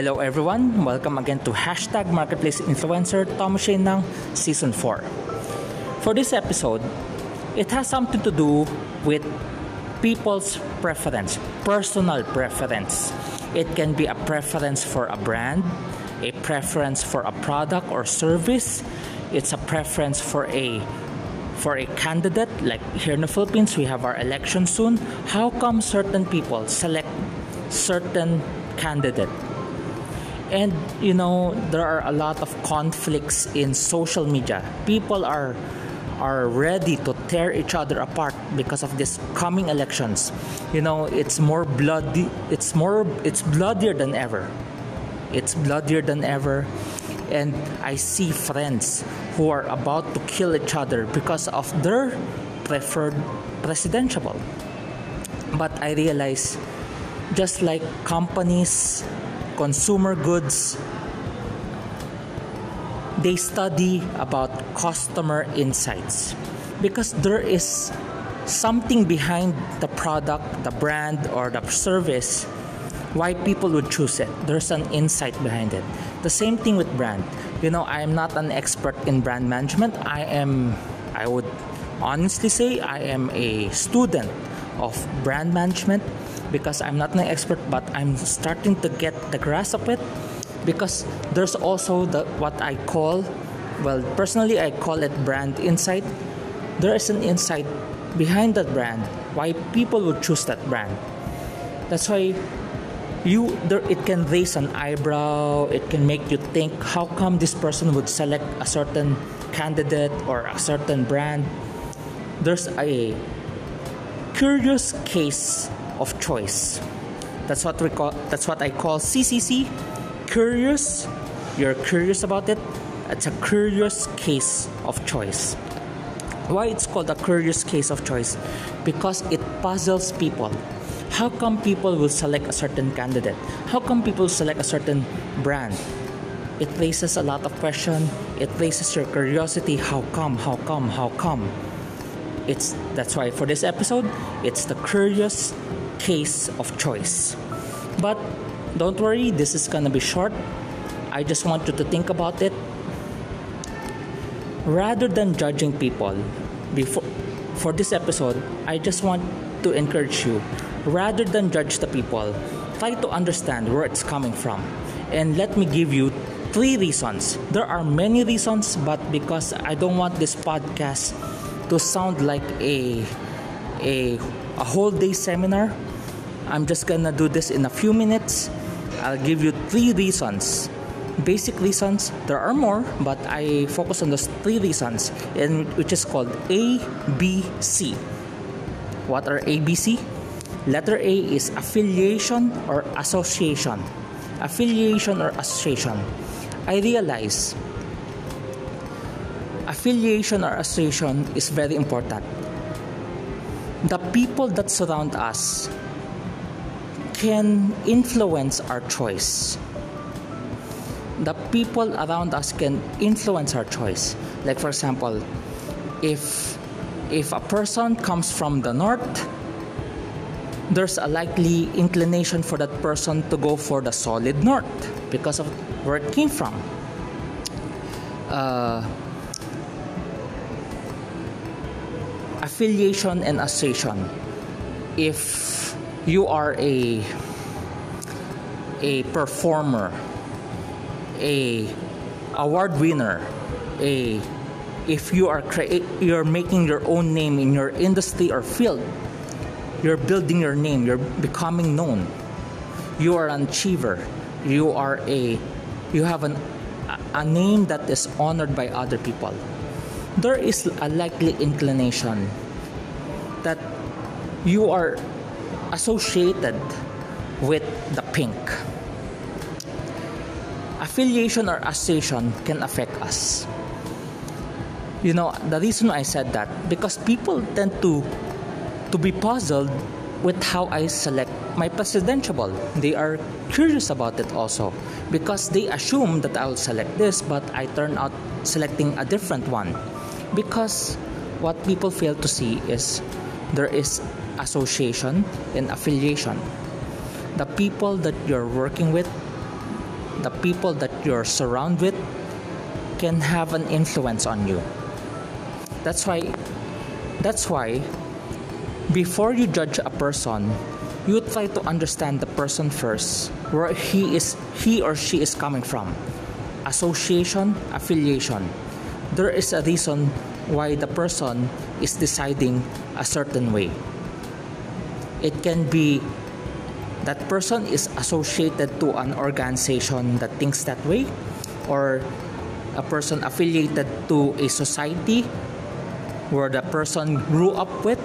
Hello everyone! Welcome again to Hashtag Marketplace Influencer Tomo ng Season 4. For this episode, it has something to do with people's preference, personal preference. It can be a preference for a brand, a preference for a product or service, it's a preference for a for a candidate like here in the Philippines we have our election soon how come certain people select certain candidate and you know there are a lot of conflicts in social media. People are are ready to tear each other apart because of this coming elections. You know it's more bloody it's more it's bloodier than ever. It's bloodier than ever. And i see friends who are about to kill each other because of their preferred presidential. But i realize just like companies consumer goods they study about customer insights because there is something behind the product, the brand, or the service why people would choose it. There's an insight behind it. The same thing with brand. You know, I am not an expert in brand management. I am, I would honestly say, I am a student of brand management because I'm not an expert, but I'm starting to get the grasp of it because there's also the what I call well personally I call it brand insight. There is an insight behind that brand why people would choose that brand. That's why you there it can raise an eyebrow it can make you think how come this person would select a certain candidate or a certain brand? There's a curious case of choice that's what we call that's what i call ccc curious, you're curious about it, it's a curious case of choice. Why it's called a curious case of choice? Because it puzzles people. How come people will select a certain candidate? How come people select a certain brand? It raises a lot of question. It raises your curiosity. How come? How come? How come? It's that's why for this episode, it's the curious case of choice. But don't worry, this is gonna be short. I just want you to think about it. Rather than judging people, before for this episode, I just want to encourage you. Rather than judge the people, try to understand where it's coming from. And let me give you three reasons. There are many reasons, but because I don't want this podcast to sound like a a a whole day seminar, I'm just gonna do this in a few minutes I'll give you three reasons. Basic reasons, there are more, but I focus on those three reasons, and which is called ABC. What are ABC? Letter A is affiliation or association. Affiliation or association. I realize affiliation or association is very important. The people that surround us can influence our choice. The people around us can influence our choice. Like for example, if if a person comes from the north, there's a likely inclination for that person to go for the solid north because of where it came from. Uh, affiliation and association. If you are a a performer, a award winner, a if you are cre- you're making your own name in your industry or field, you're building your name, you're becoming known. You are an achiever. You are a you have an a name that is honored by other people. There is a likely inclination that you are associated with the pink. Affiliation or association can affect us. You know, the reason I said that because people tend to to be puzzled with how I select my presidential. ball. They are curious about it also because they assume that I'll select this, but I turn out selecting a different one. Because what people fail to see is there is association and affiliation. The people that you're working with the people that you're surrounded with can have an influence on you. That's why that's why before you judge a person, you try to understand the person first, where he is he or she is coming from. Association, affiliation. There is a reason why the person is deciding a certain way. It can be that person is associated to an organization that thinks that way or a person affiliated to a society where the person grew up with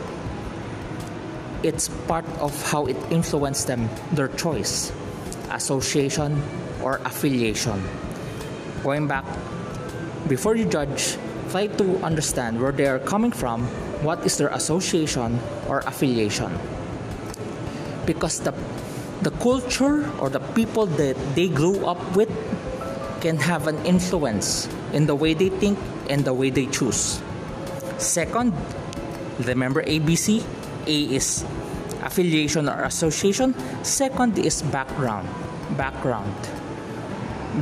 it's part of how it influenced them their choice association or affiliation. Going back before you judge try to understand where they are coming from what is their association or affiliation because the the culture or the people that they grew up with can have an influence in the way they think and the way they choose. Second, remember ABC? A is affiliation or association. Second is background. Background.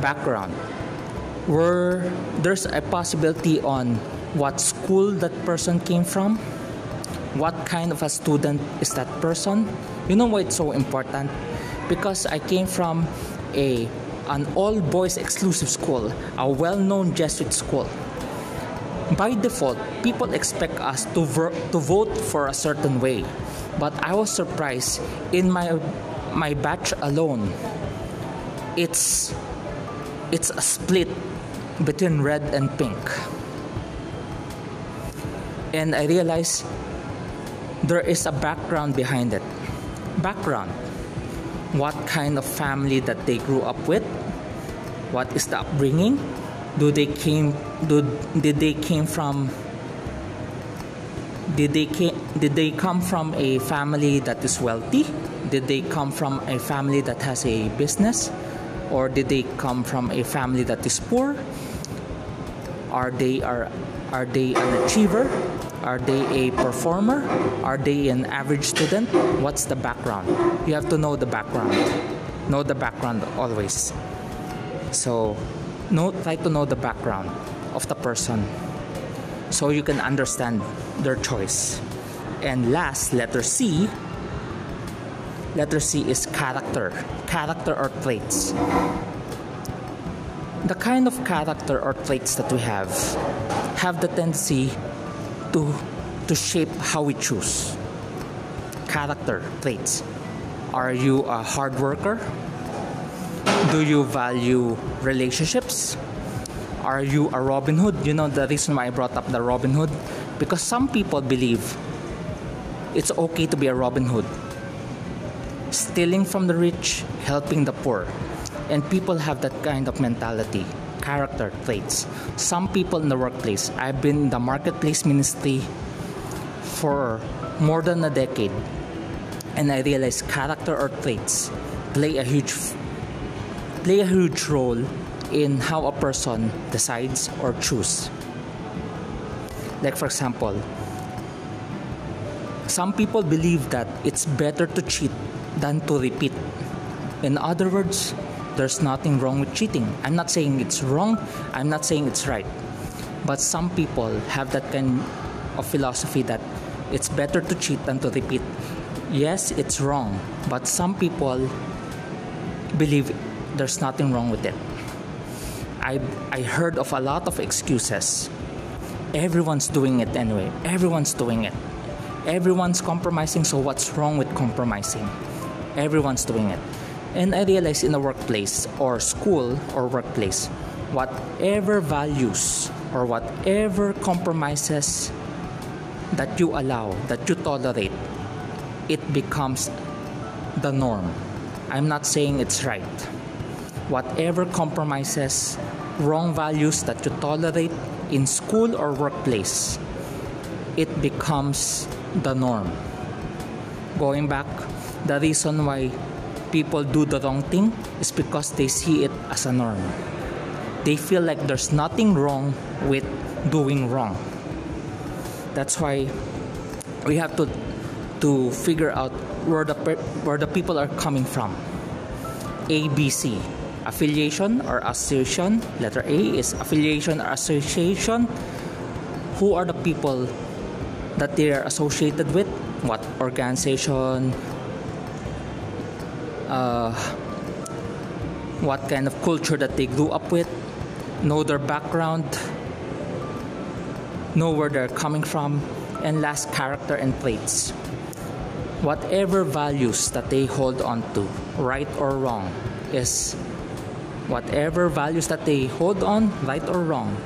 Background. Where there's a possibility on what school that person came from, what kind of a student is that person. You know why it's so important? Because I came from a an all boys exclusive school, a well known Jesuit school. By default, people expect us to, ver- to vote for a certain way. But I was surprised in my my batch alone. It's it's a split between red and pink. And I realized there is a background behind it. Background. What kind of family that they grew up with? What is the upbringing? Do they came do did they came from did they came, did they come from a family that is wealthy? Did they come from a family that has a business? Or did they come from a family that is poor? Are they are are they an achiever are they a performer? Are they an average student? What's the background? You have to know the background. Know the background always. So, know, try to know the background of the person so you can understand their choice. And last, letter C. Letter C is character. Character or traits. The kind of character or traits that we have have the tendency to, to shape how we choose. Character traits. Are you a hard worker? Do you value relationships? Are you a Robin Hood? You know the reason why I brought up the Robin Hood? Because some people believe it's okay to be a Robin Hood. Stealing from the rich, helping the poor. And people have that kind of mentality character traits. Some people in the workplace, I've been in the marketplace ministry for more than a decade, and I realized character or traits play a huge play a huge role in how a person decides or choose. Like for example, some people believe that it's better to cheat than to repeat. In other words, there's nothing wrong with cheating. I'm not saying it's wrong, I'm not saying it's right. But some people have that kind of philosophy that it's better to cheat than to repeat. Yes, it's wrong, but some people believe there's nothing wrong with it. I, I heard of a lot of excuses. Everyone's doing it anyway. Everyone's doing it. Everyone's compromising, so what's wrong with compromising? Everyone's doing it. And I realized in the workplace or school or workplace, whatever values or whatever compromises that you allow, that you tolerate, it becomes the norm. I'm not saying it's right. Whatever compromises, wrong values that you tolerate in school or workplace, it becomes the norm. Going back, the reason why people do the wrong thing is because they see it as a norm. They feel like there's nothing wrong with doing wrong. That's why we have to to figure out where the where the people are coming from. ABC. affiliation or association. Letter A is affiliation or association. Who are the people that they are associated with? What organization? Uh, what kind of culture that they grew up with? Know their background. Know where they're coming from. And last, character and traits. Whatever values that they hold on to, right or wrong, is whatever values that they hold on, right or wrong,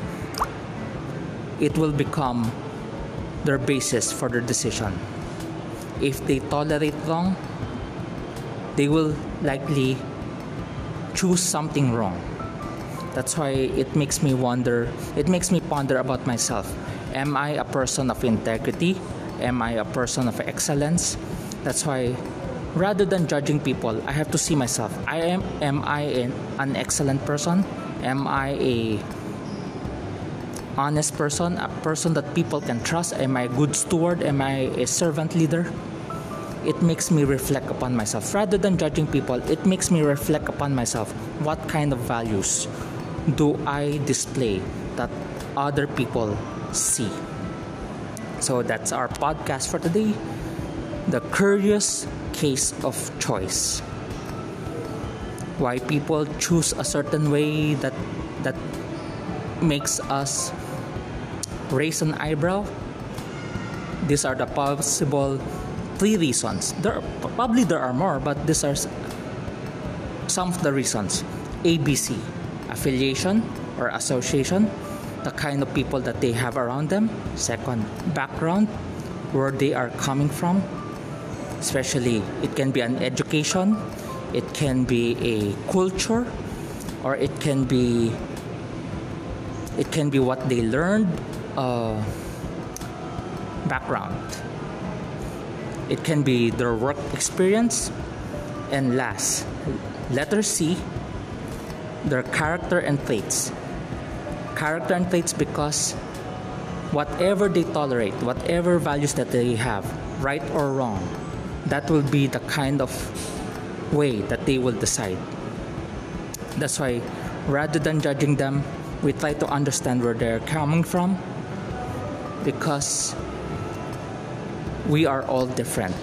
it will become their basis for their decision. If they tolerate wrong, they will likely choose something wrong. That's why it makes me wonder, it makes me ponder about myself. Am I a person of integrity? Am I a person of excellence? That's why rather than judging people, I have to see myself. I am am I an, excellent person? Am I a honest person, a person that people can trust? Am I a good steward? Am I a servant leader? It makes me reflect upon myself. Rather than judging people, it makes me reflect upon myself. What kind of values do I display that other people see? So that's our podcast for today. The Curious Case of Choice. Why people choose a certain way that that makes us raise an eyebrow. These are the possible three reasons. There probably there are more, but these are some of the reasons. ABC, affiliation or association, the kind of people that they have around them. Second, background, where they are coming from. Especially, it can be an education, it can be a culture, or it can be it can be what they learned uh, background it can be their work experience and last letter c their character and traits. Character and traits because whatever they tolerate whatever values that they have right or wrong that will be the kind of way that they will decide. That's why rather than judging them we try to understand where they're coming from because we are all different.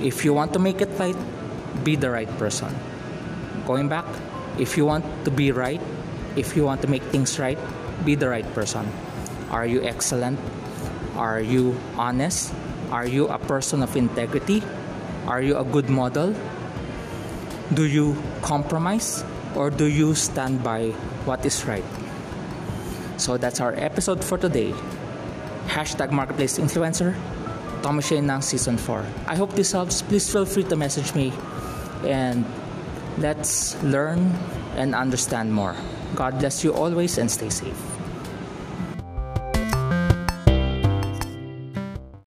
If you want to make it right, be the right person. Going back, if you want to be right, if you want to make things right, be the right person. Are you excellent? Are you honest? Are you a person of integrity? Are you a good model? Do you compromise or do you stand by what is right? So that's our episode for today. Hashtag Marketplace Influencer. Thomas Shane ng Season 4. I hope this helps. Please feel free to message me and let's learn and understand more. God bless you always and stay safe.